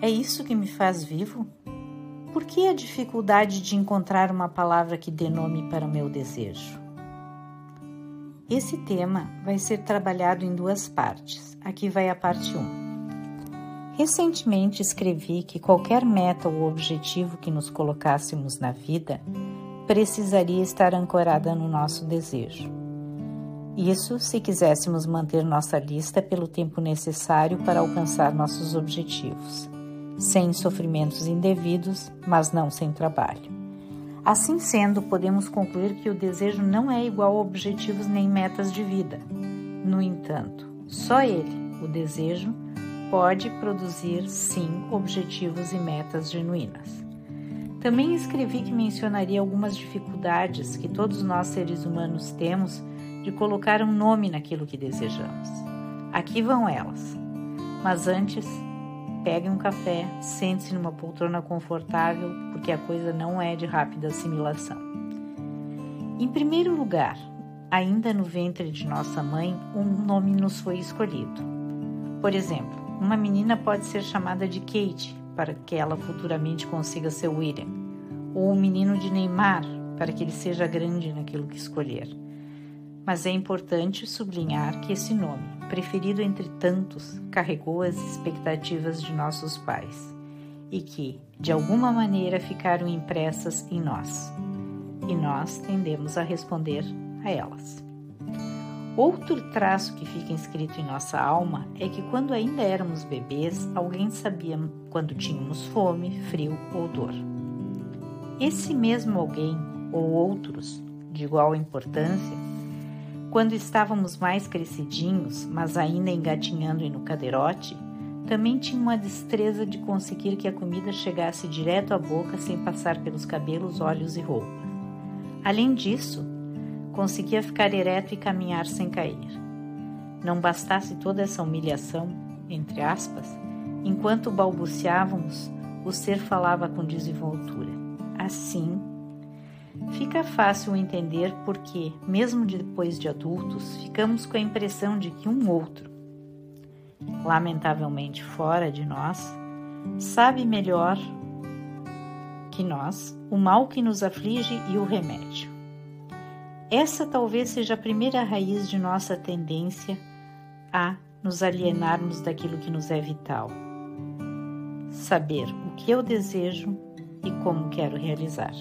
É isso que me faz vivo? Por que a dificuldade de encontrar uma palavra que dê nome para o meu desejo? Esse tema vai ser trabalhado em duas partes. Aqui vai a parte 1. Recentemente escrevi que qualquer meta ou objetivo que nos colocássemos na vida precisaria estar ancorada no nosso desejo. Isso se quiséssemos manter nossa lista pelo tempo necessário para alcançar nossos objetivos sem sofrimentos indevidos, mas não sem trabalho. Assim sendo, podemos concluir que o desejo não é igual a objetivos nem metas de vida. No entanto, só ele, o desejo, pode produzir sim objetivos e metas genuínas. Também escrevi que mencionaria algumas dificuldades que todos nós seres humanos temos de colocar um nome naquilo que desejamos. Aqui vão elas. Mas antes, pegue um café, sente-se numa poltrona confortável, porque a coisa não é de rápida assimilação. Em primeiro lugar, ainda no ventre de nossa mãe, um nome nos foi escolhido. Por exemplo, uma menina pode ser chamada de Kate, para que ela futuramente consiga ser William, ou um menino de Neymar, para que ele seja grande naquilo que escolher. Mas é importante sublinhar que esse nome, preferido entre tantos, carregou as expectativas de nossos pais e que, de alguma maneira, ficaram impressas em nós. E nós tendemos a responder a elas. Outro traço que fica inscrito em nossa alma é que quando ainda éramos bebês, alguém sabia quando tínhamos fome, frio ou dor. Esse mesmo alguém, ou outros, de igual importância, quando estávamos mais crescidinhos, mas ainda engatinhando e no cadeirote, também tinha uma destreza de conseguir que a comida chegasse direto à boca sem passar pelos cabelos, olhos e roupas. Além disso, conseguia ficar ereto e caminhar sem cair. Não bastasse toda essa humilhação, entre aspas, enquanto balbuciávamos, o ser falava com desenvoltura. Assim, Fica fácil entender porque, mesmo depois de adultos, ficamos com a impressão de que um outro, lamentavelmente fora de nós, sabe melhor que nós o mal que nos aflige e o remédio. Essa talvez seja a primeira raiz de nossa tendência a nos alienarmos daquilo que nos é vital. Saber o que eu desejo e como quero realizar.